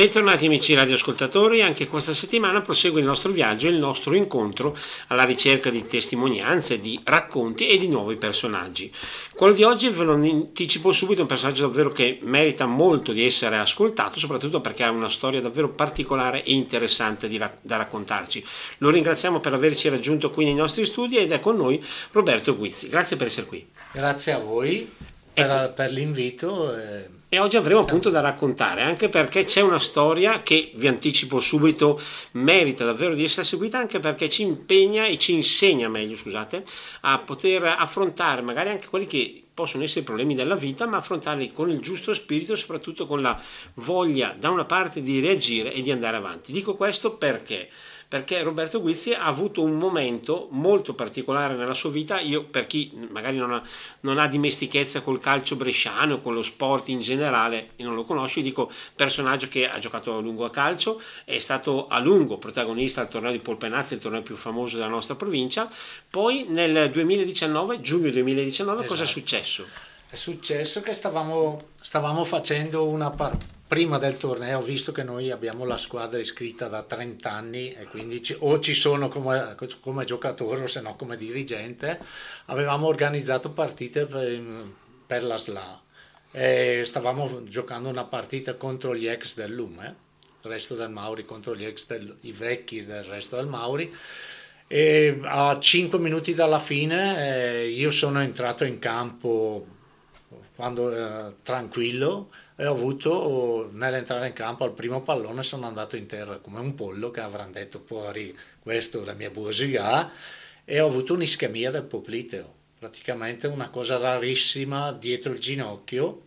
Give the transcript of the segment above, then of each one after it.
Bentornati amici radioascoltatori, anche questa settimana prosegue il nostro viaggio e il nostro incontro alla ricerca di testimonianze, di racconti e di nuovi personaggi. Quello di oggi ve lo anticipo subito, un personaggio davvero che merita molto di essere ascoltato, soprattutto perché ha una storia davvero particolare e interessante da raccontarci. Lo ringraziamo per averci raggiunto qui nei nostri studi ed è con noi Roberto Guizzi. Grazie per essere qui. Grazie a voi per, ecco. per l'invito. Eh e oggi avremo appunto da raccontare, anche perché c'è una storia che, vi anticipo subito, merita davvero di essere seguita, anche perché ci impegna e ci insegna meglio, scusate, a poter affrontare magari anche quelli che possono essere i problemi della vita, ma affrontarli con il giusto spirito e soprattutto con la voglia da una parte di reagire e di andare avanti. Dico questo perché? Perché Roberto Guizzi ha avuto un momento molto particolare nella sua vita. Io, per chi magari non ha, non ha dimestichezza col calcio bresciano, con lo sport in generale, e non lo conosce, dico personaggio che ha giocato a lungo a calcio, è stato a lungo protagonista al torneo di Polpenazzi, il torneo più famoso della nostra provincia. Poi nel 2019, giugno 2019, esatto. cosa è esatto. successo? È successo che stavamo, stavamo facendo una parte prima del torneo, visto che noi abbiamo la squadra iscritta da 30 anni e quindi ci, o ci sono come, come giocatore o se no come dirigente, avevamo organizzato partite per, per la SLA e stavamo giocando una partita contro gli ex del Lume, il resto del Mauri contro gli ex del, i vecchi del resto del Mauri. E a 5 minuti dalla fine eh, io sono entrato in campo quando, eh, tranquillo e ho avuto nell'entrare in campo al primo pallone sono andato in terra come un pollo che avranno detto fuori questo è la mia buosia e ho avuto un'ischemia del popliteo praticamente una cosa rarissima dietro il ginocchio.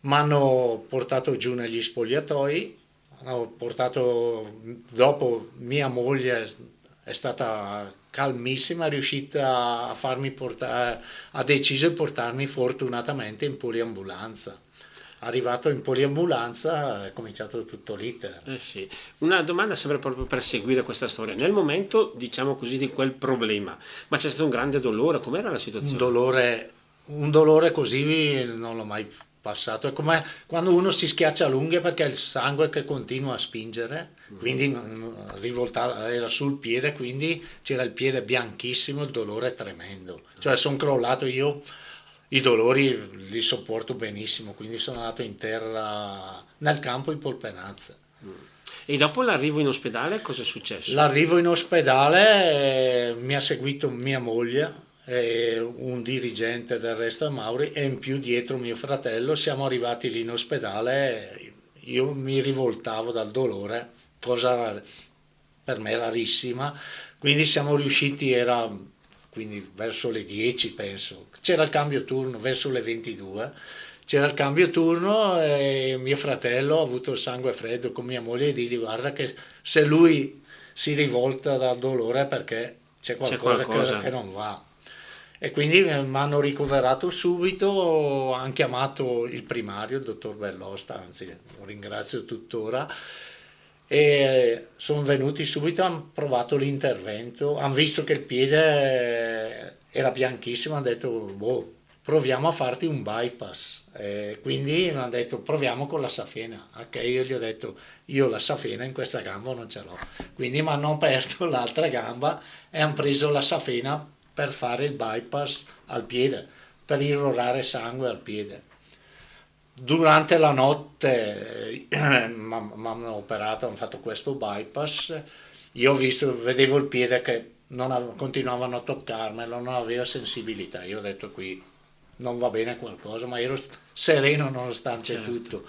Mi hanno portato giù negli spogliatoi hanno portato dopo mia moglie è stata calmissima, è riuscita a farmi portare, ha deciso di portarmi fortunatamente in poliambulanza arrivato in poliambulanza è cominciato tutto l'iter. Eh sì. Una domanda sempre proprio per seguire questa storia. Nel momento, diciamo così, di quel problema, ma c'è stato un grande dolore, com'era la situazione? Un dolore, un dolore così non l'ho mai passato, è come quando uno si schiaccia l'unghia perché è il sangue che continua a spingere, quindi mm, rivoltava, era sul piede, quindi c'era il piede bianchissimo, il dolore tremendo. Cioè sono crollato io i dolori li sopporto benissimo, quindi sono andato in terra nel campo in Polpenazza. E dopo l'arrivo in ospedale cosa è successo? L'arrivo in ospedale eh, mi ha seguito mia moglie, un dirigente del resto del Mauri e in più dietro mio fratello. Siamo arrivati lì in ospedale, io mi rivoltavo dal dolore, cosa per me rarissima, quindi siamo riusciti, era quindi verso le 10 penso, c'era il cambio turno, verso le 22, c'era il cambio turno e mio fratello ha avuto il sangue freddo con mia moglie e digli guarda che se lui si rivolta dal dolore perché c'è qualcosa, c'è qualcosa. Che, che non va. E quindi mi hanno ricoverato subito, ho chiamato il primario, il dottor Bellosta, anzi lo ringrazio tuttora, e sono venuti subito, hanno provato l'intervento, hanno visto che il piede era bianchissimo, hanno detto boh, proviamo a farti un bypass. E quindi mi hanno detto proviamo con la safena. Ok, io gli ho detto io la safena in questa gamba non ce l'ho. Quindi mi hanno aperto l'altra gamba e hanno preso la safena per fare il bypass al piede, per irrorare sangue al piede durante la notte eh, mi hanno operato, hanno fatto questo bypass, io ho visto, vedevo il piede che non, continuavano a toccarmelo, non aveva sensibilità, io ho detto qui non va bene qualcosa, ma ero sereno nonostante certo. tutto.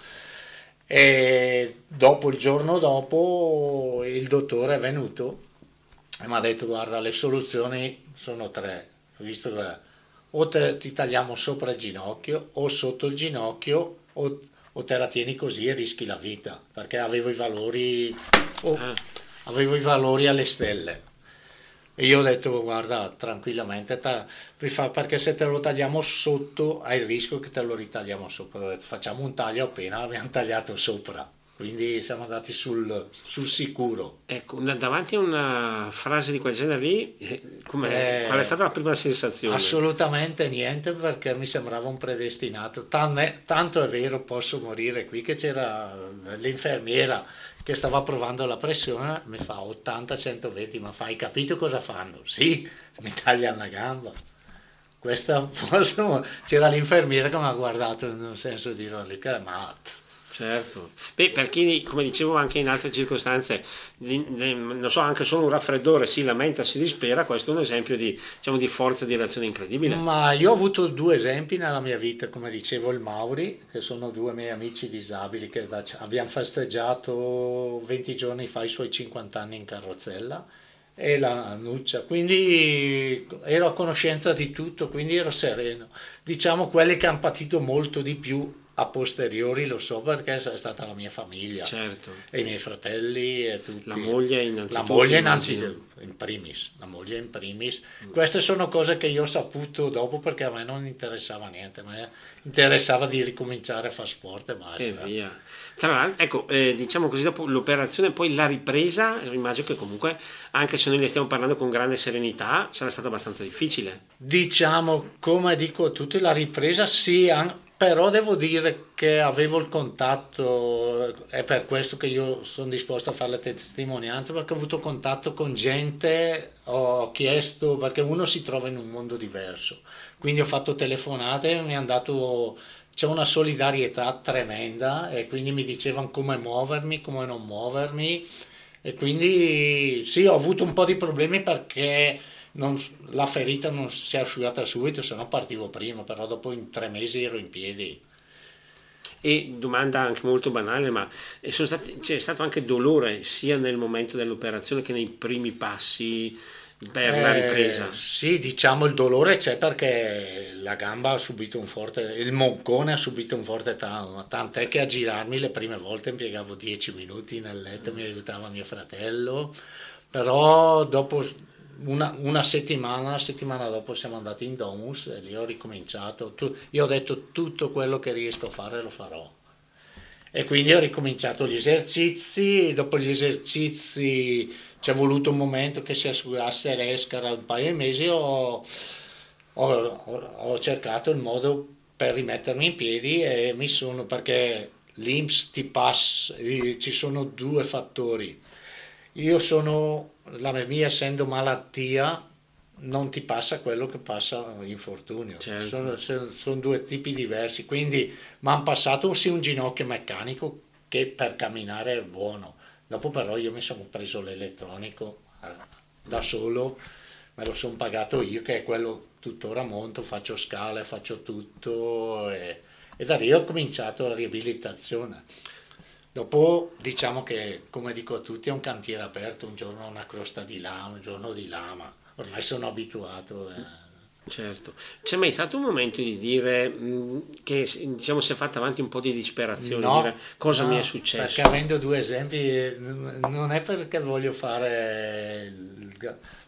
E dopo il giorno dopo il dottore è venuto e mi ha detto guarda le soluzioni sono tre, visto che o te, ti tagliamo sopra il ginocchio o sotto il ginocchio o, o, te la tieni così e rischi la vita, perché avevo i valori, oh, ah. avevo i valori alle stelle. E io ho detto, guarda, tranquillamente, ta, perché se te lo tagliamo sotto hai il rischio che te lo ritagliamo sopra. Detto, facciamo un taglio appena abbiamo tagliato sopra. Quindi siamo andati sul, sul sicuro. Ecco, davanti a una frase di quel genere lì, eh, eh, qual è stata la prima sensazione? Assolutamente niente perché mi sembrava un predestinato, Tanne, tanto è vero posso morire qui che c'era l'infermiera che stava provando la pressione, mi fa 80-120, ma fai capito cosa fanno? Sì, mi tagliano la gamba. Questa, c'era l'infermiera che mi ha guardato un senso di dire, matto Certo, Beh, per chi, come dicevo anche in altre circostanze, di, di, non so, anche solo un raffreddore si lamenta, si dispera, questo è un esempio di, diciamo, di forza di reazione incredibile. Ma io ho avuto due esempi nella mia vita, come dicevo il Mauri, che sono due miei amici disabili che da, abbiamo festeggiato 20 giorni fa i suoi 50 anni in carrozzella e la Nuccia, quindi ero a conoscenza di tutto, quindi ero sereno. Diciamo quelli che hanno patito molto di più a posteriori lo so perché è stata la mia famiglia certo. e i miei fratelli e tutti. La moglie innanzitutto. La moglie innanzitutto, in primis, la moglie in primis. Mm. Queste sono cose che io ho saputo dopo perché a me non interessava niente, ma interessava di ricominciare a fare sport e basta. E via. Tra l'altro, ecco, eh, diciamo così, dopo l'operazione, poi la ripresa, immagino che comunque, anche se noi ne stiamo parlando con grande serenità, sarà stata abbastanza difficile. Diciamo, come dico a tutti, la ripresa sì, anche però devo dire che avevo il contatto, è per questo che io sono disposto a fare le testimonianze, perché ho avuto contatto con gente, ho chiesto, perché uno si trova in un mondo diverso, quindi ho fatto telefonate, mi hanno dato, c'è una solidarietà tremenda e quindi mi dicevano come muovermi, come non muovermi. E quindi sì, ho avuto un po' di problemi perché non, la ferita non si è asciugata subito, se no partivo prima, però dopo in tre mesi ero in piedi. E domanda anche molto banale, ma stati, c'è stato anche dolore sia nel momento dell'operazione che nei primi passi per eh, la ripresa? Sì, diciamo il dolore c'è perché la gamba ha subito un forte, il moncone ha subito un forte trauma, tant'è che a girarmi le prime volte impiegavo dieci minuti nel letto, mi aiutava mio fratello, però dopo una, una, settimana, settimana dopo siamo andati in Domus e lì ho ricominciato. Tu, io ho detto tutto quello che riesco a fare lo farò. E quindi ho ricominciato gli esercizi, dopo gli esercizi ci è voluto un momento che si asciugasse l'escara, un paio di mesi ho, ho, ho, cercato il modo per rimettermi in piedi e mi sono, perché l'IMS ti passa, ci sono due fattori. Io sono la mia essendo malattia non ti passa quello che passa l'infortunio. Certo. Sono, sono, due tipi diversi, quindi mi hanno passato sì un ginocchio meccanico che per camminare è buono. Dopo però io mi sono preso l'elettronico eh, da solo, me lo sono pagato io che è quello tuttora monto, faccio scale, faccio tutto e, e da lì ho cominciato la riabilitazione. Dopo diciamo che, come dico a tutti, è un cantiere aperto, un giorno una crosta di là, un giorno di là, ma ormai sono abituato. Eh. Certo, c'è mai stato un momento di dire mh, che diciamo, si è fatta avanti un po' di disperazione, no, dire cosa no, mi è successo? Perché avendo due esempi, non è perché voglio fare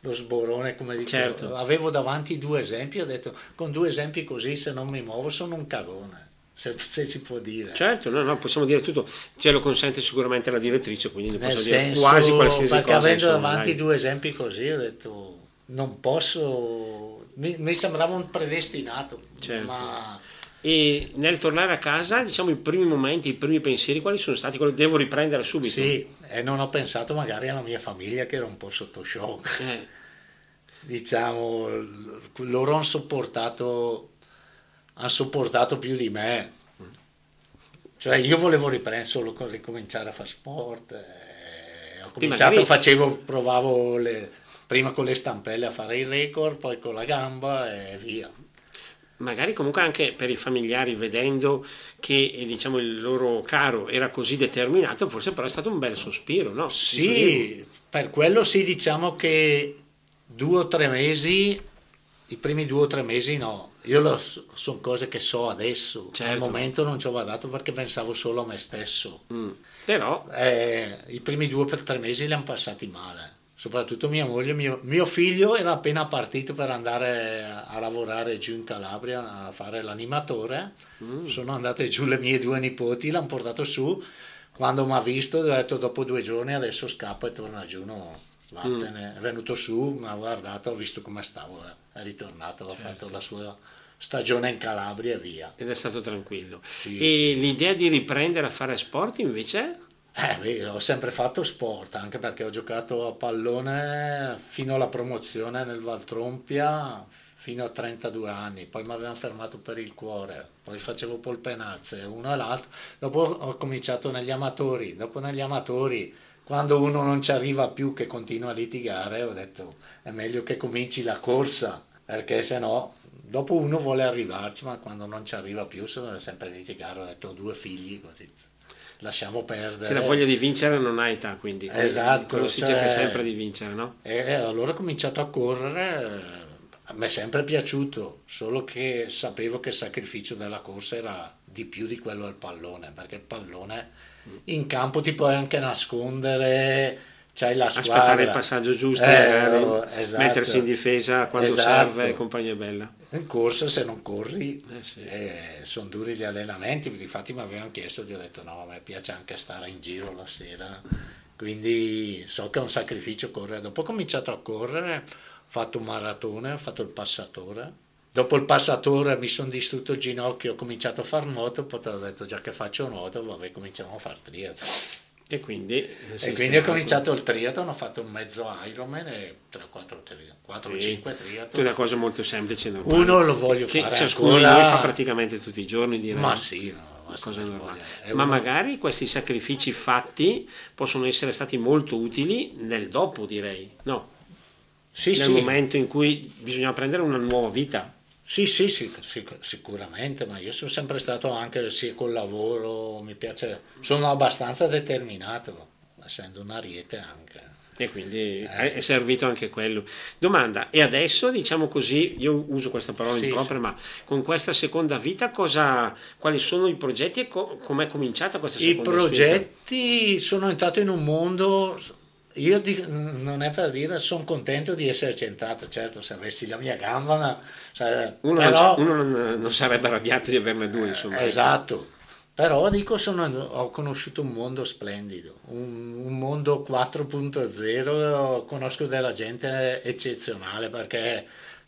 lo sborone come dico, certo. avevo davanti due esempi, ho detto con due esempi così se non mi muovo sono un cagone se, se, si può dire. Certo, no, no, possiamo dire tutto, ce lo consente sicuramente la direttrice, quindi ne posso senso, dire quasi qualsiasi perché cosa. Perché avendo insomma, davanti dai. due esempi così ho detto non posso, mi, mi sembrava un predestinato. Certo. Ma... E nel tornare a casa, diciamo i primi momenti, i primi pensieri, quali sono stati? Quelli devo riprendere subito. Sì, e non ho pensato magari alla mia famiglia che era un po' sotto shock. Eh. diciamo, loro hanno sopportato hanno sopportato più di me. Cioè io volevo riprendere solo ricominciare a fare sport. Eh, ho cominciato, facevo, provavo le, prima con le stampelle a fare il record, poi con la gamba e via. Magari comunque anche per i familiari, vedendo che eh, diciamo, il loro caro era così determinato, forse però è stato un bel sospiro, no? Sì, per quello sì, diciamo che due o tre mesi, i primi due o tre mesi no, io lo, sono cose che so adesso, certo. al momento non ci ho guardato perché pensavo solo a me stesso. Mm. Però eh, i primi due per tre mesi li hanno passati male, soprattutto mia moglie, mio, mio figlio era appena partito per andare a, a, lavorare giù in Calabria a fare l'animatore, mm. sono andate giù le mie due nipoti, l'hanno portato su, quando mi ha visto ho detto dopo due giorni adesso scappa e torna giù, no, vattene. Mm. È venuto su, mi ha guardato, ho visto come stavo, eh. È ritornato, certo. ha fatto la sua stagione in Calabria e via. Ed è stato tranquillo. Sì. E l'idea di riprendere a fare sport invece? Eh, beh, ho sempre fatto sport, anche perché ho giocato a pallone fino alla promozione nel Valtrompia, fino a 32 anni, poi mi avevano fermato per il cuore, poi facevo polpenazze, uno e l'altro, dopo ho cominciato negli amatori, dopo negli amatori, quando uno non ci arriva più che continua a litigare, ho detto è meglio che cominci la corsa, perché se no dopo uno vuole arrivarci, ma quando non ci arriva più se deve sempre litigare, ho detto ho due figli, così lasciamo perdere. Se la voglia di vincere non hai età, quindi esatto, quello si cioè, cerca sempre di vincere, no? E allora ho cominciato a correre, a me è sempre piaciuto, solo che sapevo che il sacrificio della corsa era di più di quello del pallone, perché il pallone in campo ti puoi anche nascondere c'hai la squadra. Aspettare il passaggio giusto, eh, esatto. mettersi in difesa quando esatto. serve, compagnia bella. In corsa se non corri eh sì. eh, sono duri gli allenamenti, infatti mi avevano chiesto, gli ho detto no, a me piace anche stare in giro la sera, quindi so che è un sacrificio correre. Dopo ho cominciato a correre, ho fatto un maratone, ho fatto il passatore. Dopo il passatore mi sono distrutto il ginocchio, ho cominciato a fare nuoto, poi ho detto già che faccio nuoto, vabbè cominciamo a fare triathlon. E quindi, e quindi ho cominciato il triathlon, ho fatto un mezzo Ironman e 4 5 triathlon. Tutte cose molto semplici. Normali, Uno lo voglio che fare ciascuno di noi fa praticamente tutti i giorni, direi. Ma sì, no, ma magari questi sacrifici fatti possono essere stati molto utili nel dopo, direi, no? Sì, nel sì. momento in cui bisogna prendere una nuova vita. Sì, sì, sì, sicuramente, ma io sono sempre stato anche sì, col lavoro, mi piace, sono abbastanza determinato, essendo un ariete anche. E quindi eh. è servito anche quello. Domanda, e adesso diciamo così, io uso questa parola sì, impropria, sì. ma con questa seconda vita cosa, quali sono i progetti e co- com'è cominciata questa seconda vita? I progetti spinta? sono entrato in un mondo io dico, non è per dire, sono contento di esserci entrato, certo se avessi la mia gamba, cioè, uno, però, non, uno non, non, sarebbe arrabbiato di averne due, insomma. Eh, esatto, però dico, sono, ho conosciuto un mondo splendido, un, un mondo 4.0, conosco della gente eccezionale perché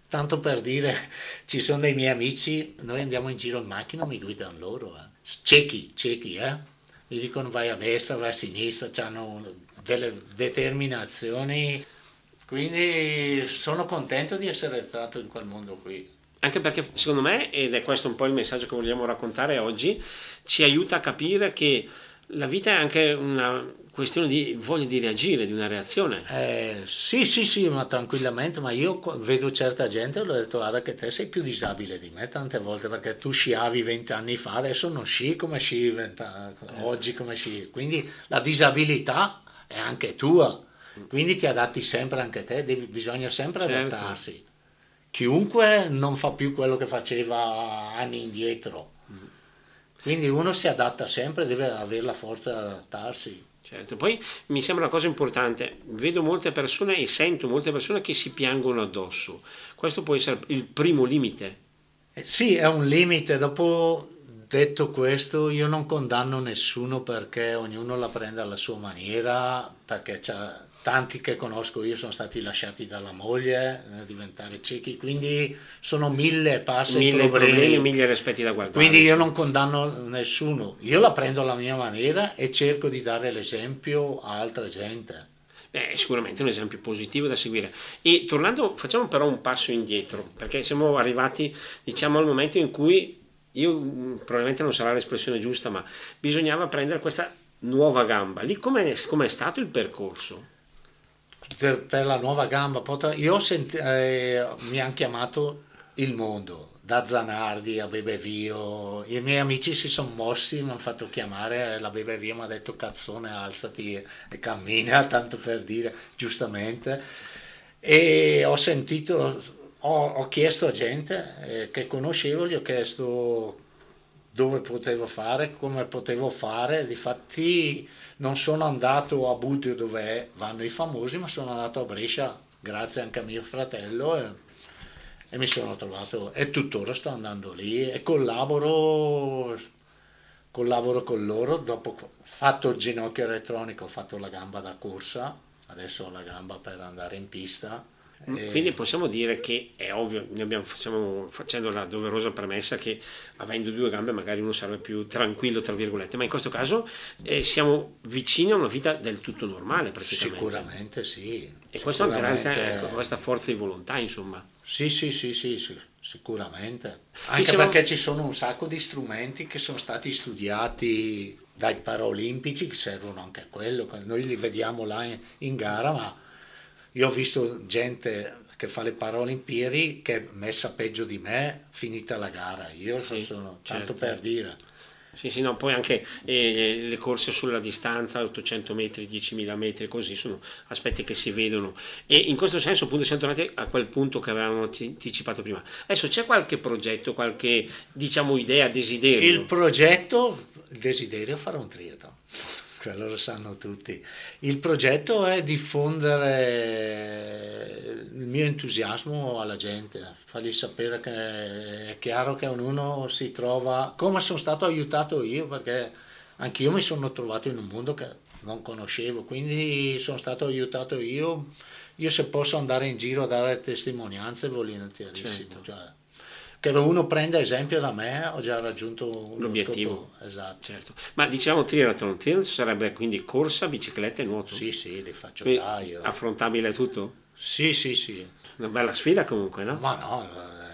tanto per dire, ci sono dei miei amici, noi andiamo in giro in macchina, mi guidano loro, eh. ciechi, ciechi, eh? mi dicono vai a destra, vai a sinistra, hanno delle determinazioni, quindi sono contento di essere stato in quel mondo qui. Anche perché secondo me, ed è questo un po' il messaggio che vogliamo raccontare oggi, ci aiuta a capire che la vita è anche una questione di voglia di reagire, di una reazione. Eh, sì, sì, sì, ma tranquillamente, ma io vedo certa gente e ho detto guarda che te sei più disabile di me tante volte perché tu sciavi vent'anni fa, adesso non sci come sci oggi come sci, quindi la disabilità è anche tua, quindi ti adatti sempre anche te, devi, bisogna sempre certo. adattarsi. Chiunque non fa più quello che faceva anni indietro, quindi uno si adatta sempre, deve avere la forza di adattarsi. Certo, poi mi sembra una cosa importante, vedo molte persone e sento molte persone che si piangono addosso, questo può essere il primo limite. Eh sì, è un limite, dopo Detto questo, io non condanno nessuno perché ognuno la prende alla sua maniera, perché tanti che conosco io sono stati lasciati dalla moglie a eh, diventare ciechi, quindi sono mille passi mille problemi, problemi mille rispetti da guardare. Quindi io non condanno nessuno, io la prendo alla mia maniera e cerco di dare l'esempio a altra gente. Beh, è sicuramente un esempio positivo da seguire. E tornando, facciamo però un passo indietro, perché siamo arrivati, diciamo, al momento in cui io mm, probabilmente non sarà l'espressione giusta, ma bisognava prendere questa nuova gamba. Lì com'è, com'è stato il percorso? Per, per la nuova gamba, io senti, eh, mi hanno chiamato il mondo, da Zanardi a Bebevio, i miei amici si sono mossi, mi hanno fatto chiamare, la Bebevio mi ha detto cazzone alzati e cammina, tanto per dire, giustamente, e ho sentito ho, ho chiesto a gente eh, che conoscevo, gli ho chiesto dove potevo fare, come potevo fare, difatti non sono andato a Budrio dove vanno i famosi, ma sono andato a Brescia grazie anche a mio fratello e, e mi sono trovato. E tuttora sto andando lì e collaboro collaboro con loro, dopo fatto il ginocchio elettronico ho fatto la gamba da corsa, adesso ho la gamba per andare in pista Mm, quindi possiamo dire che è ovvio, noi abbiamo, facciamo, facendo la doverosa premessa che avendo due gambe magari uno sarebbe più tranquillo, tra virgolette, ma in questo caso eh, siamo vicini a una vita del tutto normale praticamente. Sicuramente sì. E questo è grazie a questa forza di volontà, insomma. Sì, sì, sì, sì, sì sicuramente. Anche Diciamo... perché ci sono un sacco di strumenti che sono stati studiati dai paraolimpici che servono anche a quello. Noi li vediamo là in, in gara, ma io ho visto gente che fa le parole in piedi che è messa peggio di me finita la gara. Io sì, sono tanto certo. per dire. Sì, sì, no, poi anche eh, le corse sulla distanza, 800 metri, 10.000 metri, così sono aspetti che si vedono. E in questo senso, appunto, siamo tornati a quel punto che avevamo anticipato prima. Adesso c'è qualche progetto, qualche, diciamo, idea, desiderio? Il progetto, il desiderio è fare un triathlon quello lo sanno tutti. Il progetto è diffondere il mio entusiasmo alla gente, fargli sapere che è chiaro che ognuno si trova, come sono stato aiutato io, perché anch'io mi sono trovato in un mondo che non conoscevo, quindi sono stato aiutato io. Io se posso andare in giro a dare testimonianze volentierissimo. Certo. Cioè, che uno prenda esempio da me ho già raggiunto l'obiettivo. Esatto. Certo. Ma diciamo triathlon, triathlon sarebbe quindi corsa, bicicletta e nuoto? Sì, sì, li faccio quindi già io. Affrontabile tutto? Sì, sì, sì. Una bella sfida comunque, no? Ma no,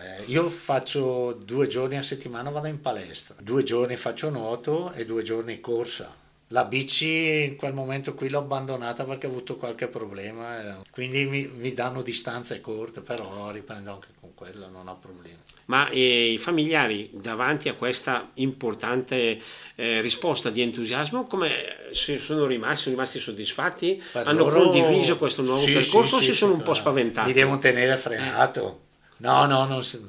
eh, io faccio due giorni a settimana vado in palestra, due giorni faccio nuoto e due giorni corsa. La bici in quel momento qui l'ho abbandonata perché ho avuto qualche problema, eh, quindi mi, mi danno distanze corte, però riprendo anche con quello, non ho problemi. Ma eh, i familiari davanti a questa importante eh, risposta di entusiasmo come sono rimasti? Sono rimasti soddisfatti? Per Hanno loro... condiviso questo nuovo sì, percorso sì, o si sono un po' spaventati? Mi devo tenere frenato. No, no, non si,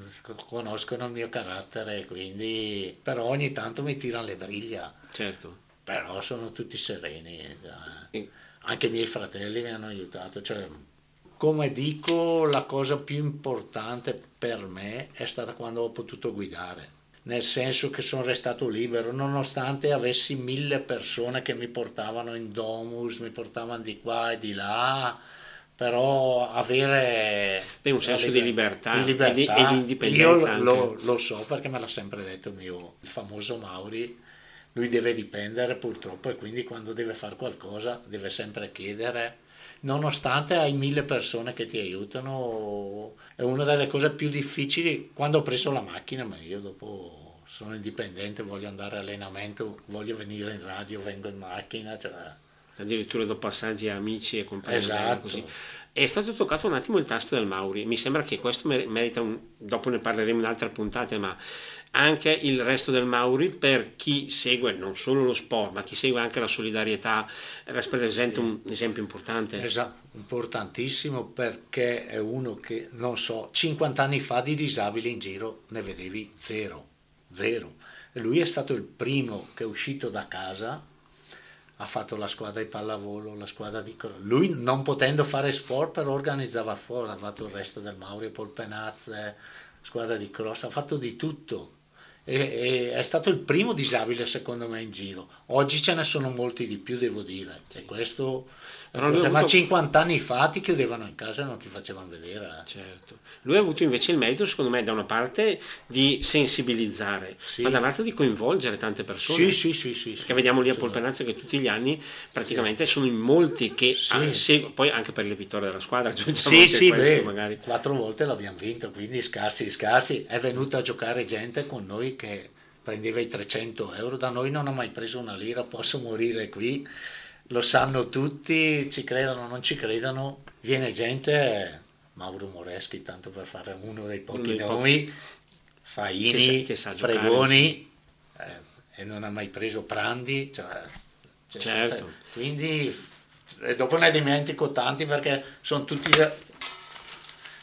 conoscono il mio carattere, quindi però ogni tanto mi tirano le briglie. Certo però sono tutti sereni. Eh. Anche i miei fratelli mi hanno aiutato. Cioè, come dico, la cosa più importante per me è stata quando ho potuto guidare. Nel senso che sono restato libero, nonostante avessi mille persone che mi portavano in domus, mi portavano di qua e di là, però avere Beh, un senso di libertà, di libertà, e, di, e di indipendenza. Io lo, lo, so perché me l'ha sempre detto il mio il famoso Mauri lui deve dipendere purtroppo e quindi quando deve fare qualcosa deve sempre chiedere. Nonostante hai mille persone che ti aiutano è una delle cose più difficili quando ho preso la macchina ma io dopo sono indipendente voglio andare allenamento voglio venire in radio vengo in macchina cioè... addirittura do passaggi a amici e compagni esatto. così. È stato toccato un attimo il tasto del Mauri. Mi sembra che questo merita un... dopo ne parleremo in altre puntate ma anche il resto del Mauri per chi segue non solo lo sport ma chi segue anche la solidarietà. Rappresenta sì. un esempio importante. Esatto, importantissimo perché è uno che non so 50 anni fa di disabili in giro ne vedevi zero zero. E lui è stato il primo che è uscito da casa ha fatto la squadra di pallavolo, la squadra di... Lui non potendo fare sport però organizzava fuori, ha fatto il resto del Mauri, Polpenazze, squadra di cross, ha fatto di tutto e, e è stato il primo disabile secondo me in giro. Oggi ce ne sono molti di più, devo dire. E questo però lui ma avuto... 50 anni fa ti chiudevano in casa e non ti facevano vedere. Certo. Lui ha avuto invece il merito, secondo me, da una parte di sensibilizzare, sì. ma dall'altra di coinvolgere tante persone. Sì, sì, sì. sì, sì vediamo lì a Polpenazzo che tutti gli anni praticamente sono in molti che sì. se, poi anche per le vittorie della squadra sì, sì, questo, beh, magari. quattro volte l'abbiamo vinto, quindi scarsi, scarsi. È venuta a giocare gente con noi che prendeva i 300 euro, da noi non ha mai preso una lira, posso morire qui lo sanno tutti, ci credono o non ci credono, viene gente, Mauro Moreschi, tanto per fare uno dei pochi uno nomi, pochi. Faini, che sa, che Fregoni, eh, e non ha mai preso Prandi, cioè, certo. Stata, quindi e dopo ne dimentico tanti perché sono tutti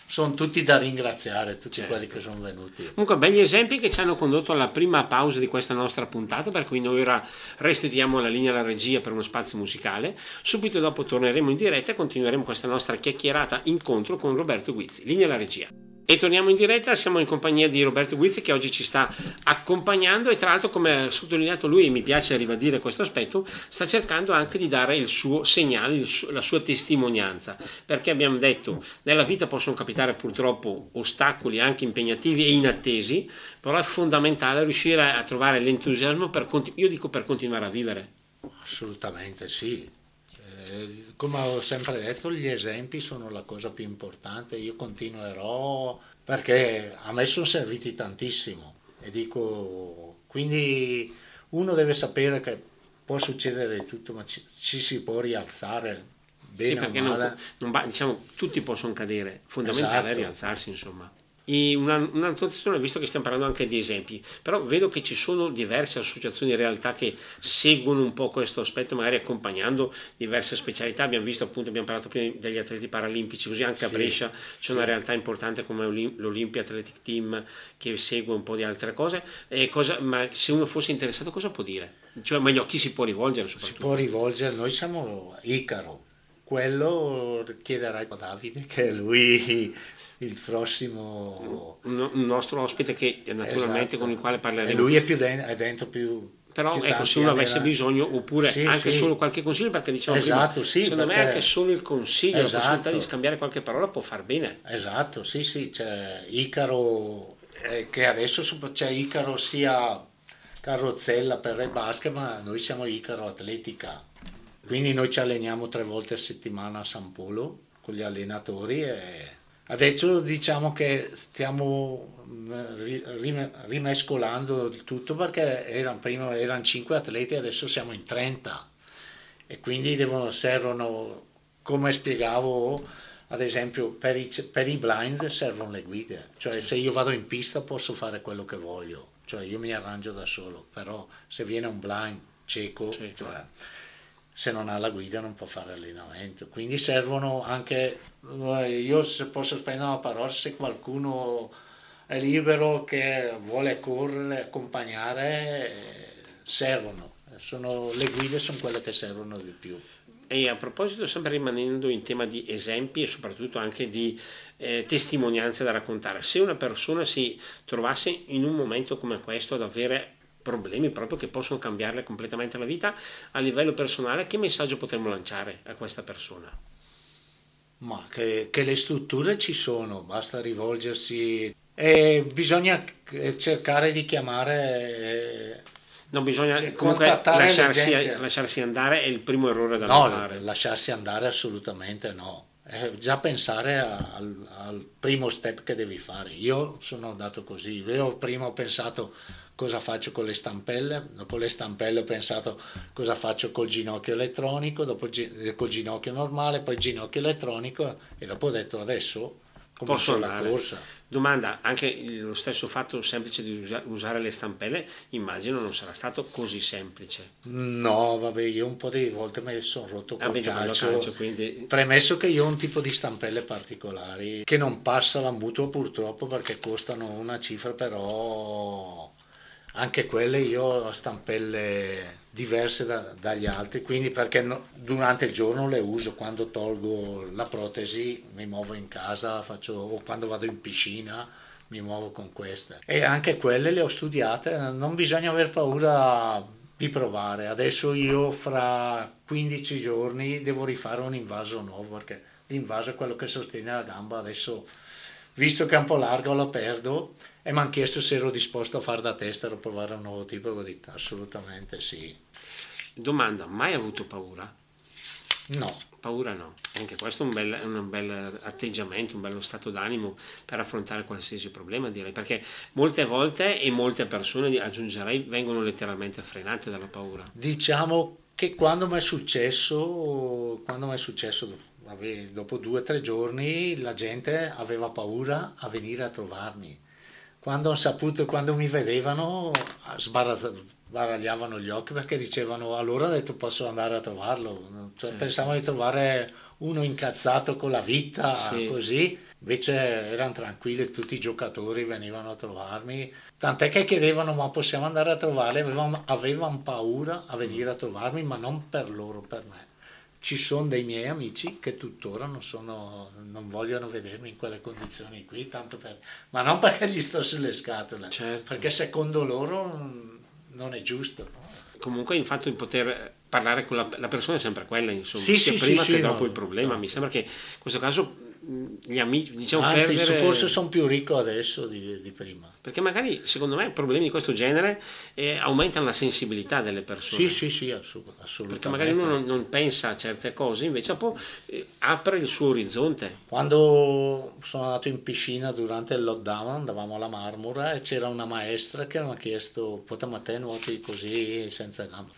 sono tutti da ringraziare, tutti certo. quelli che sono venuti. Comunque, begli esempi che ci hanno condotto alla prima pausa di questa nostra puntata, per cui noi ora restituiamo la linea alla regia per uno spazio musicale. Subito dopo torneremo in diretta e continueremo questa nostra chiacchierata incontro con Roberto Guizzi. Linea alla regia. E torniamo in diretta, siamo in compagnia di Roberto Guizzi che oggi ci sta accompagnando. E tra l'altro come ha sottolineato lui, e mi piace ribadire questo aspetto, sta cercando anche di dare il suo segnale, il suo, la sua testimonianza, perché abbiamo detto nella vita possono capitare purtroppo ostacoli anche impegnativi e inattesi, però è fondamentale riuscire a trovare l'entusiasmo per, io dico per continuare a vivere. Assolutamente sì, eh, come ho sempre detto, gli esempi sono la cosa più importante. Io continuerò perché a me sono serviti tantissimo e dico, quindi uno deve sapere che può succedere tutto, ma ci, ci si può rialzare. Bene sì, perché non, non, diciamo, tutti possono cadere, fondamentale esatto. è rialzarsi, insomma una, una visto che stiamo parlando anche di esempi, però vedo che ci sono diverse associazioni in realtà che seguono un po' questo aspetto, magari accompagnando diverse specialità. Abbiamo visto appunto, abbiamo parlato prima degli atleti paralimpici, così anche a Brescia c'è una realtà importante come l'Olympia Athletic Team che segue un po' di altre cose. Cosa, ma se uno fosse interessato, cosa può dire? Cioè, meglio, a chi si può rivolgere? Si può rivolgere, noi siamo Icaro quello chiederai a Davide che lui il prossimo un, nostro ospite che naturalmente esatto. con il quale parleremo. E lui è più dentro, è dentro più però più ecco, se uno avesse nella... bisogno oppure sì, anche sì. solo qualche consiglio perché diciamo esatto, prima, sì, secondo perché... me anche solo il consiglio esatto. la possibilità di scambiare qualche parola può far bene esatto sì sì c'è Icaro eh, che adesso c'è Icaro sia carrozzella per il basket ma noi siamo Icaro atletica quindi noi ci alleniamo tre volte a settimana a San Polo con gli allenatori e Adesso diciamo che stiamo mm, rimescolando il tutto perché erano, prima erano 5 atleti, adesso siamo in 30 e quindi devono, servono, come spiegavo, ad esempio per i, per i, blind servono le guide, cioè se io vado in pista posso fare quello che voglio, cioè io mi arrangio da solo, però se viene un blind cieco... Certo. Cioè, se non ha la guida non può fare allenamento. Quindi servono anche, eh, io se posso spendere una parola, se qualcuno è libero che vuole correre, accompagnare, servono. Sono, le guide sono quelle che servono di più. E a proposito, sempre rimanendo in tema di esempi e soprattutto anche di eh, testimonianze da raccontare, se una persona si trovasse in un momento come questo ad avere problemi proprio che possono cambiarle completamente la vita a livello personale, che messaggio potremmo lanciare a questa persona? Ma che, che le strutture ci sono, basta rivolgersi e bisogna cercare di chiamare non bisogna comunque lasciarsi, lasciarsi, andare è il primo errore da no, fare. lasciarsi andare assolutamente no. È già pensare al, al, primo step che devi fare. Io sono andato così. Io prima ho pensato cosa faccio con le stampelle, dopo le stampelle ho pensato cosa faccio col ginocchio elettronico, dopo gi- col ginocchio normale, poi ginocchio elettronico e dopo ho detto adesso posso la corsa. Domanda, anche lo stesso fatto semplice di usare le stampelle, immagino non sarà stato così semplice. No, vabbè, io un po' di volte mi sono rotto col ah, calcio, calcio quindi... premesso che io ho un tipo di stampelle particolari che non passa la mutua purtroppo perché costano una cifra però anche quelle io ho stampelle diverse da, dagli altri, quindi perché no, durante il giorno le uso, quando tolgo la protesi mi muovo in casa faccio, o quando vado in piscina mi muovo con queste. E anche quelle le ho studiate, non bisogna aver paura di provare. Adesso io fra 15 giorni devo rifare un invaso nuovo perché l'invaso è quello che sostiene la gamba, adesso visto che è un po' largo lo perdo e mi hanno chiesto se ero disposto a fare da tester o provare un nuovo tipo, ho detto assolutamente sì. Domanda, mai avuto paura? No. Paura no, anche questo è un bel, un bel, atteggiamento, un bello stato d'animo per affrontare qualsiasi problema, direi, perché molte volte e molte persone, aggiungerei, vengono letteralmente frenate dalla paura. Diciamo che quando mi è successo, quando mi è successo dopo due o tre giorni, la gente aveva paura a venire a trovarmi quando ho saputo, quando mi vedevano, sbaragliavano gli occhi perché dicevano allora ho detto posso andare a trovarlo. Cioè, sì. Pensavano di trovare uno incazzato con la vita, sì. così. Invece erano tranquilli, tutti i giocatori venivano a trovarmi, tant'è che chiedevano ma possiamo andare a trovarli, avevano, avevano paura a venire a trovarmi, ma non per loro, per me ci sono dei miei amici che tuttora non, sono, non vogliono vedermi in quelle condizioni qui, tanto per, ma non perché gli sto sulle scatole, certo. perché secondo loro non è giusto. Comunque il fatto di poter parlare con la, la persona è sempre quella, insomma, sì, sia sì, prima sì, che dopo no, il problema. No. Mi sembra che in questo caso gli amici, diciamo, Anzi, perdere... forse sono più ricco adesso di, di, prima. Perché magari, secondo me, problemi di questo genere eh, aumentano la sensibilità delle persone. Sì, sì, sì, assolutamente. Perché magari uno non, non pensa a certe cose, invece poi eh, apre il suo orizzonte. Quando sono andato in piscina durante il lockdown, andavamo alla Marmora e c'era una maestra che mi ha chiesto, potete a te nuoti così senza gambe?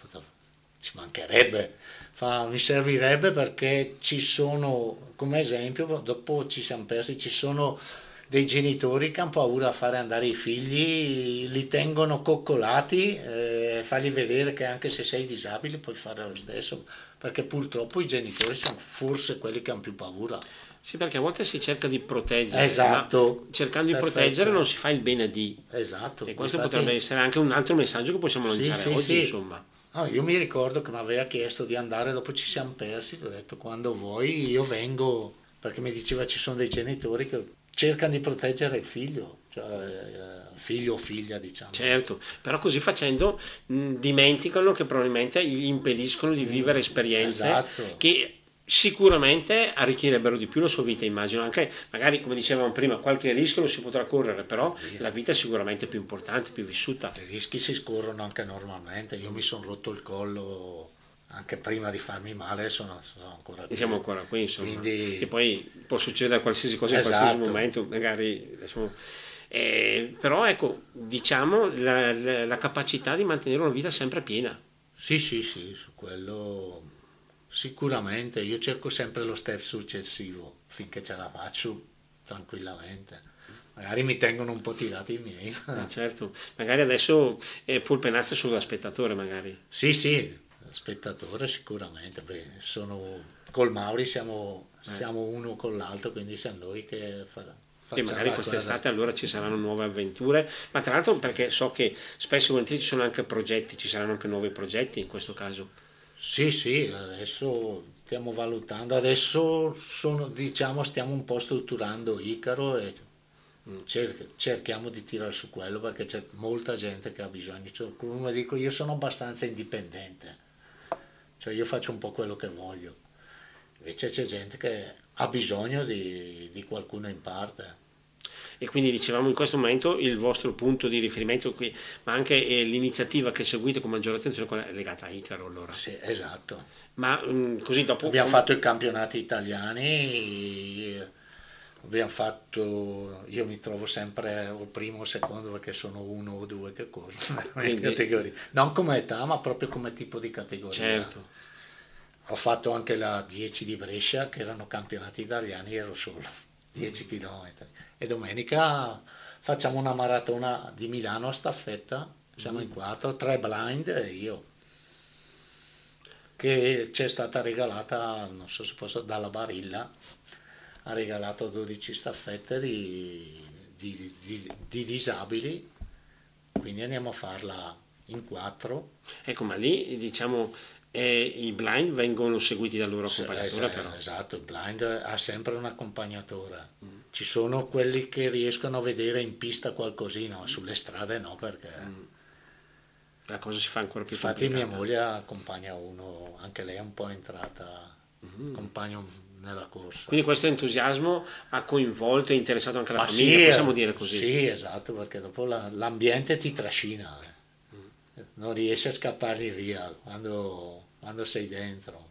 Ci mancherebbe fa, mi servirebbe perché ci sono, come esempio, dopo ci siamo persi, ci sono dei genitori che hanno paura a fare andare i figli, li tengono coccolati, eh, fargli vedere che anche se sei disabile puoi fare lo stesso, perché purtroppo i genitori sono forse quelli che hanno più paura. Sì, perché a volte si cerca di proteggere, esatto. cercando di Perfetto. proteggere non si fa il bene di. Esatto. E questo Infatti, potrebbe essere anche un altro messaggio che possiamo lanciare sì, oggi, sì. insomma. No, io mi ricordo che mi aveva chiesto di andare, dopo ci siamo persi, ho detto quando vuoi io vengo, perché mi diceva ci sono dei genitori che cercano di proteggere il figlio, cioè eh, figlio o figlia diciamo. Certo, però così facendo mh, dimenticano che probabilmente gli impediscono di vivere esperienze esatto. che sicuramente arricchirebbero di più la sua vita, immagino, anche magari come dicevamo prima, qualche rischio non si potrà correre, però la vita è sicuramente più importante, più vissuta. I rischi si scorrono anche normalmente, io mi sono rotto il collo anche prima di farmi male, sono, sono ancora qui. E siamo ancora qui, insomma, Quindi... che poi può succedere qualsiasi cosa esatto. in qualsiasi momento, magari... Insomma, eh, però ecco, diciamo la, la, la capacità di mantenere una vita sempre piena. Sì, sì, sì, su quello Sicuramente, io cerco sempre lo step successivo finché ce la faccio tranquillamente. Magari mi tengono un po' tirati i miei. Eh, certo, magari adesso è polpenazzo sulla spettatore, magari. Sì, sì, spettatore sicuramente. Beh, sono, col Mauri siamo, eh. siamo uno con l'altro, quindi siamo noi che fa, e magari quest'estate allora ci saranno nuove avventure, ma tra l'altro perché so che spesso e volentieri ci sono anche progetti, ci saranno anche nuovi progetti in questo caso. Sì, sì, adesso stiamo valutando, adesso sono, diciamo, stiamo un po' strutturando Icaro e cer- cerchiamo di tirare su quello perché c'è molta gente che ha bisogno. Cioè, come dico, io sono abbastanza indipendente, cioè io faccio un po' quello che voglio, invece c'è gente che ha bisogno di, di qualcuno in parte e quindi dicevamo in questo momento il vostro punto di riferimento qui, ma anche eh, l'iniziativa che seguite con maggiore attenzione è legata a Icaro allora. Sì, esatto. Ma mh, mm, così dopo... Abbiamo fatto i campionati italiani, abbiamo fatto, io mi trovo sempre o primo o secondo perché sono uno o due che corrono quindi... non come età ma proprio come tipo di categoria. Certo. Ho fatto anche la 10 di Brescia che erano campionati italiani, ero solo 10 km e domenica facciamo una maratona di Milano a staffetta, siamo mm. in quattro, tre blind e io che ci è stata regalata, non so se posso, dalla Barilla, ha regalato 12 staffette di, di, di, di disabili, quindi andiamo a farla in quattro. Ecco, ma lì diciamo e i blind vengono seguiti dal loro accompagnatore esatto, esatto, il blind ha sempre un accompagnatore mm. Ci sono quelli che riescono a vedere in pista qualcosina sulle strade no perché mm. la cosa si fa ancora più infatti complicata. mia moglie accompagna uno anche lei è un po' entrata mm. accompagna nella corsa quindi questo entusiasmo ha coinvolto e interessato anche la Ma famiglia sì, possiamo dire così sì esatto perché dopo la, l'ambiente ti trascina eh non riesci a scappargli via quando, quando sei dentro.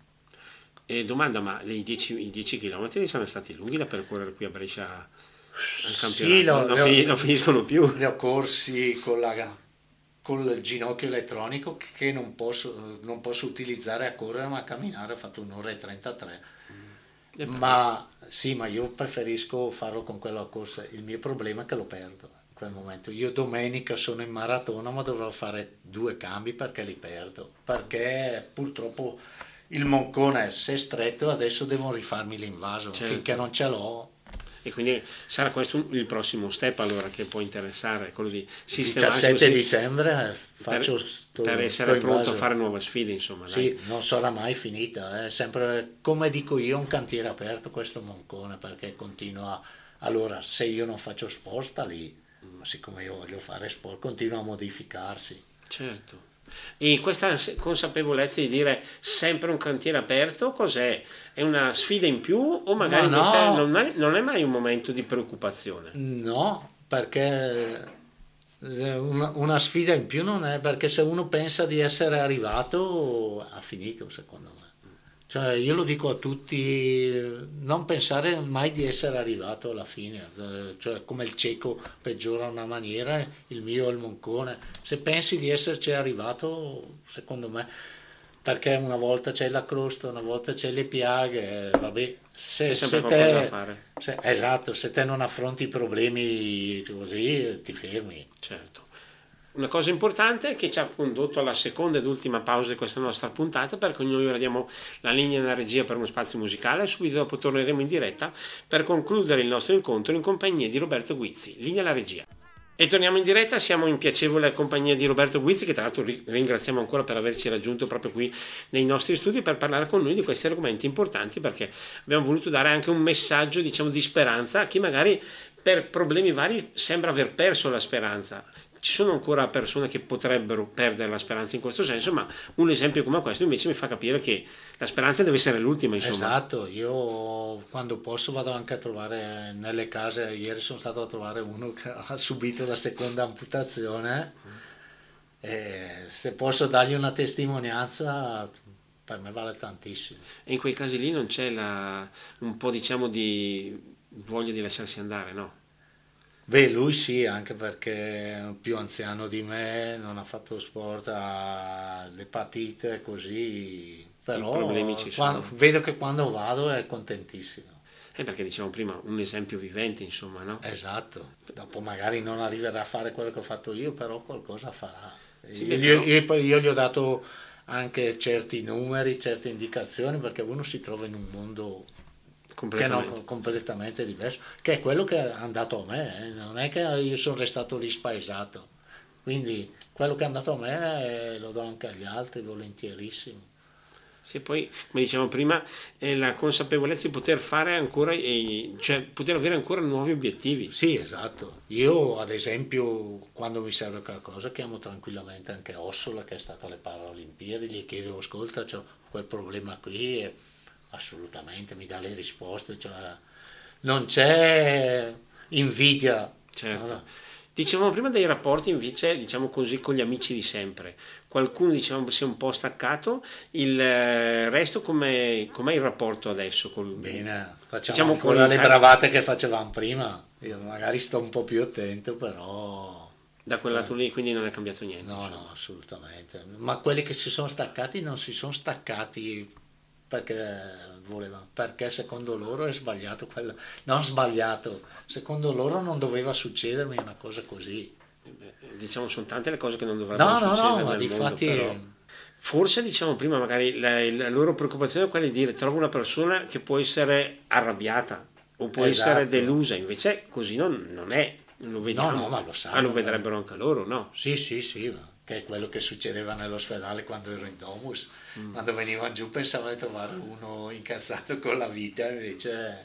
E domanda, ma i 10, i 10 km sono stati lunghi da percorrere qui a Brescia al campionato? Sì, non, ho, non, finiscono più. Li ho corsi con, la, con il ginocchio elettronico che non posso, non posso, utilizzare a correre ma a camminare, ho fatto un'ora e 33. Mm. Ma sì, ma io preferisco farlo con quella corsa, il mio problema è che lo perdo quel momento. Io domenica sono in maratona ma dovrò fare due cambi perché li perdo, perché purtroppo il moncone si è stretto adesso devo rifarmi l'invaso, certo. finché non ce l'ho. E quindi sarà questo il prossimo step allora che può interessare, quello di sistemarsi 17 dicembre faccio per, sto, per essere pronto a fare nuove sfide, insomma. Sì, dai. non sarà mai finita, è sempre come dico io un cantiere aperto questo Moncone perché continua allora se io non faccio sport sta lì, ma siccome io voglio fare sport continua a modificarsi. Certo. E questa consapevolezza di dire sempre un cantiere aperto, cos'è? È una sfida in più o magari no, no. Non, è, non, è, mai un momento di preoccupazione? No, perché una, sfida in più non è perché se uno pensa di essere arrivato ha finito secondo me. Cioè, io lo dico a tutti, non pensare mai di essere arrivato alla fine, cioè, come il cieco peggiora una maniera, il mio è il moncone. Se pensi di esserci arrivato, secondo me, perché una volta c'è la crosta, una volta c'è le piaghe, vabbè, se, se te, se, esatto, se te non affronti i problemi così ti fermi. Certo. Una cosa importante che ci ha condotto alla seconda ed ultima pausa di questa nostra puntata perché noi ora diamo la linea nella regia per uno spazio musicale e subito dopo torneremo in diretta per concludere il nostro incontro in compagnia di Roberto Guizzi. Linea alla regia. E torniamo in diretta, siamo in piacevole compagnia di Roberto Guizzi che tra l'altro ringraziamo ancora per averci raggiunto proprio qui nei nostri studi per parlare con noi di questi argomenti importanti perché abbiamo voluto dare anche un messaggio diciamo di speranza a chi magari per problemi vari sembra aver perso la speranza ci sono ancora persone che potrebbero perdere la speranza in questo senso, ma un esempio come questo invece mi fa capire che la speranza deve essere l'ultima. Insomma. Esatto, io quando posso vado anche a trovare nelle case, ieri sono stato a trovare uno che ha subito la seconda amputazione e se posso dargli una testimonianza per me vale tantissimo. E in quei casi lì non c'è la, un po' diciamo di voglia di lasciarsi andare, no? Beh, lui sì, anche perché è più anziano di me, non ha fatto sport, ha l'epatite, così. Però I problemi ci quando, sono. vedo che quando vado è contentissimo. Eh, perché dicevamo prima, un esempio vivente, insomma, no? Esatto. Dopo magari non arriverà a fare quello che ho fatto io, però qualcosa farà. Sì, io, io, io gli ho dato anche certi numeri, certe indicazioni, perché uno si trova in un mondo completamente. Che no, completamente diverso, che è quello che è andato a me, eh. non è che io sono restato lì spaesato, quindi quello che è andato a me eh, lo do anche agli altri volentierissimo. Sì, poi, come dicevamo prima, è la consapevolezza di poter fare ancora, cioè poter avere ancora nuovi obiettivi. Sì, esatto. Io, ad esempio, quando mi serve qualcosa, chiamo tranquillamente anche Ossola, che è stata alle Paralimpiadi, gli chiedo, ascolta, ho quel problema qui. E assolutamente mi dà le risposte, cioè non c'è invidia. Certo. Allora. Dicevamo prima dei rapporti invece, diciamo così, con gli amici di sempre. Qualcuno diciamo si è un po' staccato, il eh, resto com'è, com'è il rapporto adesso? Col, Bene, facciamo diciamo ancora le bravate che facevamo prima. Io magari sto un po' più attento, però... Da quel lato lì quindi non è cambiato niente? No, no, assolutamente. Ma quelli che si sono staccati non si sono staccati perché volevano, perché secondo loro è sbagliato quello, non sbagliato, secondo loro non doveva succedermi una cosa così. Beh, diciamo sono tante le cose che non dovrebbero no, succedere no, no, ma difatti... Però... Forse diciamo prima magari la, la, loro preoccupazione è quella di dire trovo una persona che può essere arrabbiata o può esatto. essere delusa, invece così non, non è, lo vediamo. No, no, ma lo sanno. Ah, lo vedrebbero anche loro, no? Sì, sì, sì, ma che è quello che succedeva nell'ospedale quando ero in Domus. Mm. Quando venivano giù pensavo di trovare uno incazzato con la vita, invece...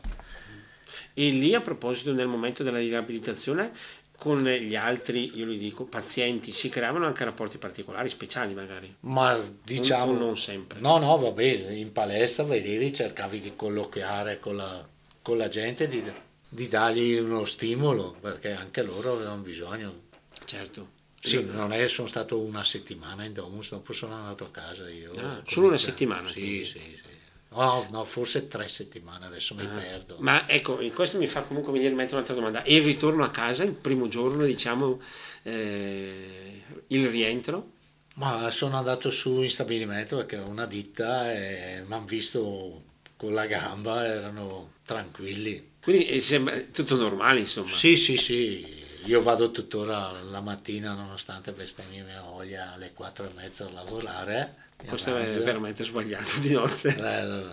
E lì a proposito nel momento della riabilitazione con gli altri, io li dico, pazienti, si creavano anche rapporti particolari, speciali magari? Ma diciamo... O non sempre. No, no, va bene, in palestra vedevi, cercavi di colloquiare con la, con la gente, di, di dargli uno stimolo, perché anche loro avevano bisogno. Certo. Sì, non è, sono stato una settimana in Domus, dopo sono andato a casa io. Ah, solo una settimana? Sì, quindi. sì, sì. No, no, forse tre settimane, adesso mi ah, perdo. Ma ecco, questo mi fa comunque venire in mente un'altra domanda. E il ritorno a casa, il primo giorno, diciamo, eh, il rientro? Ma sono andato su in stabilimento perché ho una ditta e mi hanno visto con la gamba, erano tranquilli. Quindi è eh, tutto normale, insomma? Sì, sì, sì io vado tuttora la mattina, nonostante bestemmi mia moglie, alle 4 e mezza a lavorare. Questo è veramente sbagliato di notte. Eh,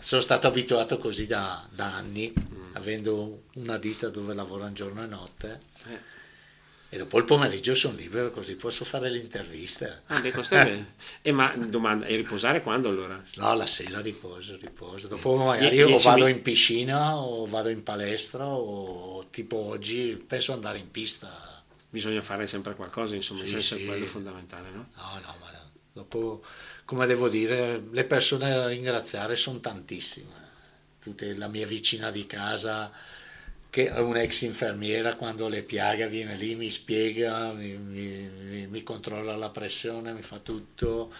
sono stato abituato così da, da anni. Mm. avendo una ditta dove lavorano giorno e notte. Eh. E dopo il pomeriggio sono libero così posso fare l'intervista. Ah, beh, questo è bene. E ma domanda, e riposare quando allora? No, la sera riposo, riposo. Dopo magari io o vado in piscina o vado in palestra o tipo oggi penso andare in pista. Bisogna fare sempre qualcosa, insomma, sì, senso sì. è quello fondamentale, no? No, no, ma dopo, come devo dire, le persone da ringraziare sono tantissime. Tutte, la mia vicina di casa che un'ex infermiera quando le piaga viene lì, mi spiega, mi, mi, mi, controlla la pressione, mi fa tutto,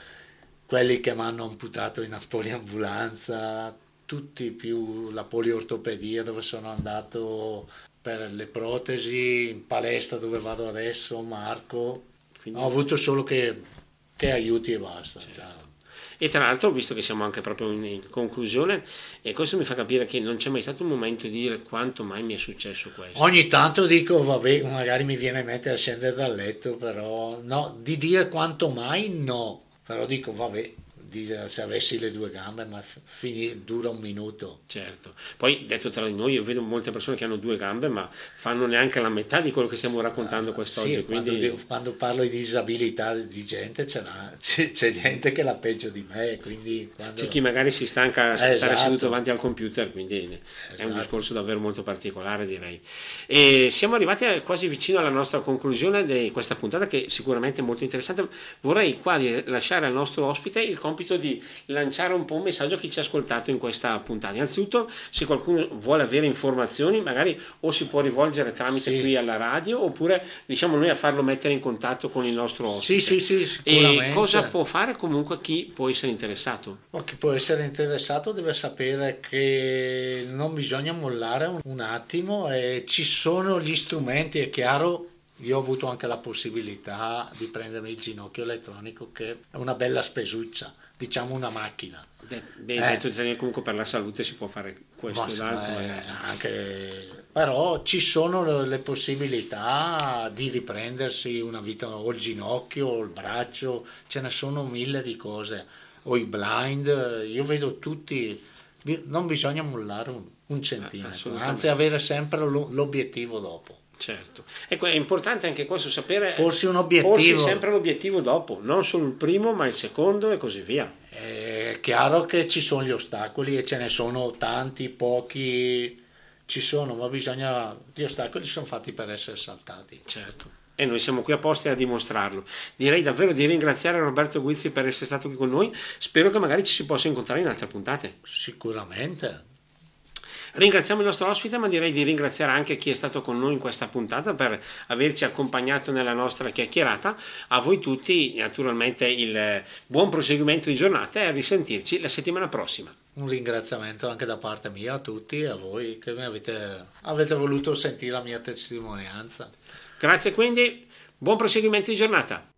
quelli che mi hanno amputato in poliambulanza, tutti più la poliortopedia dove sono andato per le protesi, in palestra dove vado adesso, Marco, Quindi... ho avuto solo che, che aiuti e basta. Certo. E tra l'altro, visto che siamo anche proprio in conclusione, e questo mi fa capire che non c'è mai stato un momento di dire quanto mai mi è successo questo. Ogni tanto dico, vabbè, magari mi viene in mente a scendere dal letto, però no, di dire quanto mai no, però dico, vabbè, se avessi le due gambe, ma finì, dura un minuto. Certo, poi detto tra di noi, io vedo molte persone che hanno due gambe, ma fanno neanche la metà di quello che stiamo raccontando quest'oggi. Sì, quindi... quando, quando, parlo di disabilità di gente, c'è, c'è, gente che l'ha peggio di me. Quindi quando... C'è chi magari si stanca a stare esatto. seduto davanti al computer, quindi esatto. è un esatto. discorso davvero molto particolare, direi. E siamo arrivati quasi vicino alla nostra conclusione di questa puntata, che sicuramente è molto interessante. Vorrei qua lasciare al nostro ospite il compito compito di lanciare un po' un messaggio a chi ci ha ascoltato in questa puntata. Innanzitutto, se qualcuno vuole avere informazioni, magari o si può rivolgere tramite sì. qui alla radio, oppure diciamo noi a farlo mettere in contatto con il nostro ospite. Sì, sì, sì, E cosa può fare comunque chi può essere interessato? O chi può essere interessato deve sapere che non bisogna mollare un, attimo e ci sono gli strumenti, è chiaro io ho avuto anche la possibilità di prendermi il ginocchio elettronico che è una bella spesuccia, diciamo una macchina. Beh, eh. detto comunque per la salute si può fare questo e l'altro. Eh, anche, però ci sono le possibilità di riprendersi una vita o il ginocchio o il braccio, ce ne sono mille di cose, o i blind, io vedo tutti, non bisogna mollare un, un centimetro, anzi avere sempre l'obiettivo dopo. Certo, ecco, è importante anche questo sapere porsi un obiettivo. Porsi sempre l'obiettivo dopo, non solo il primo, ma il secondo e così via. È chiaro che ci sono gli ostacoli e ce ne sono tanti, pochi ci sono, ma bisogna gli ostacoli sono fatti per essere saltati. Certo. E noi siamo qui apposta a dimostrarlo. Direi davvero di ringraziare Roberto Guizzi per essere stato qui con noi. Spero che magari ci si possa incontrare in altre puntate. Sicuramente. Ringraziamo il nostro ospite, ma direi di ringraziare anche chi è stato con noi in questa puntata per averci accompagnato nella nostra chiacchierata. A voi tutti, naturalmente, il buon proseguimento di giornata e a risentirci la settimana prossima. Un ringraziamento anche da parte mia a tutti e a voi che mi avete, avete voluto sentire la mia testimonianza. Grazie quindi, buon proseguimento di giornata.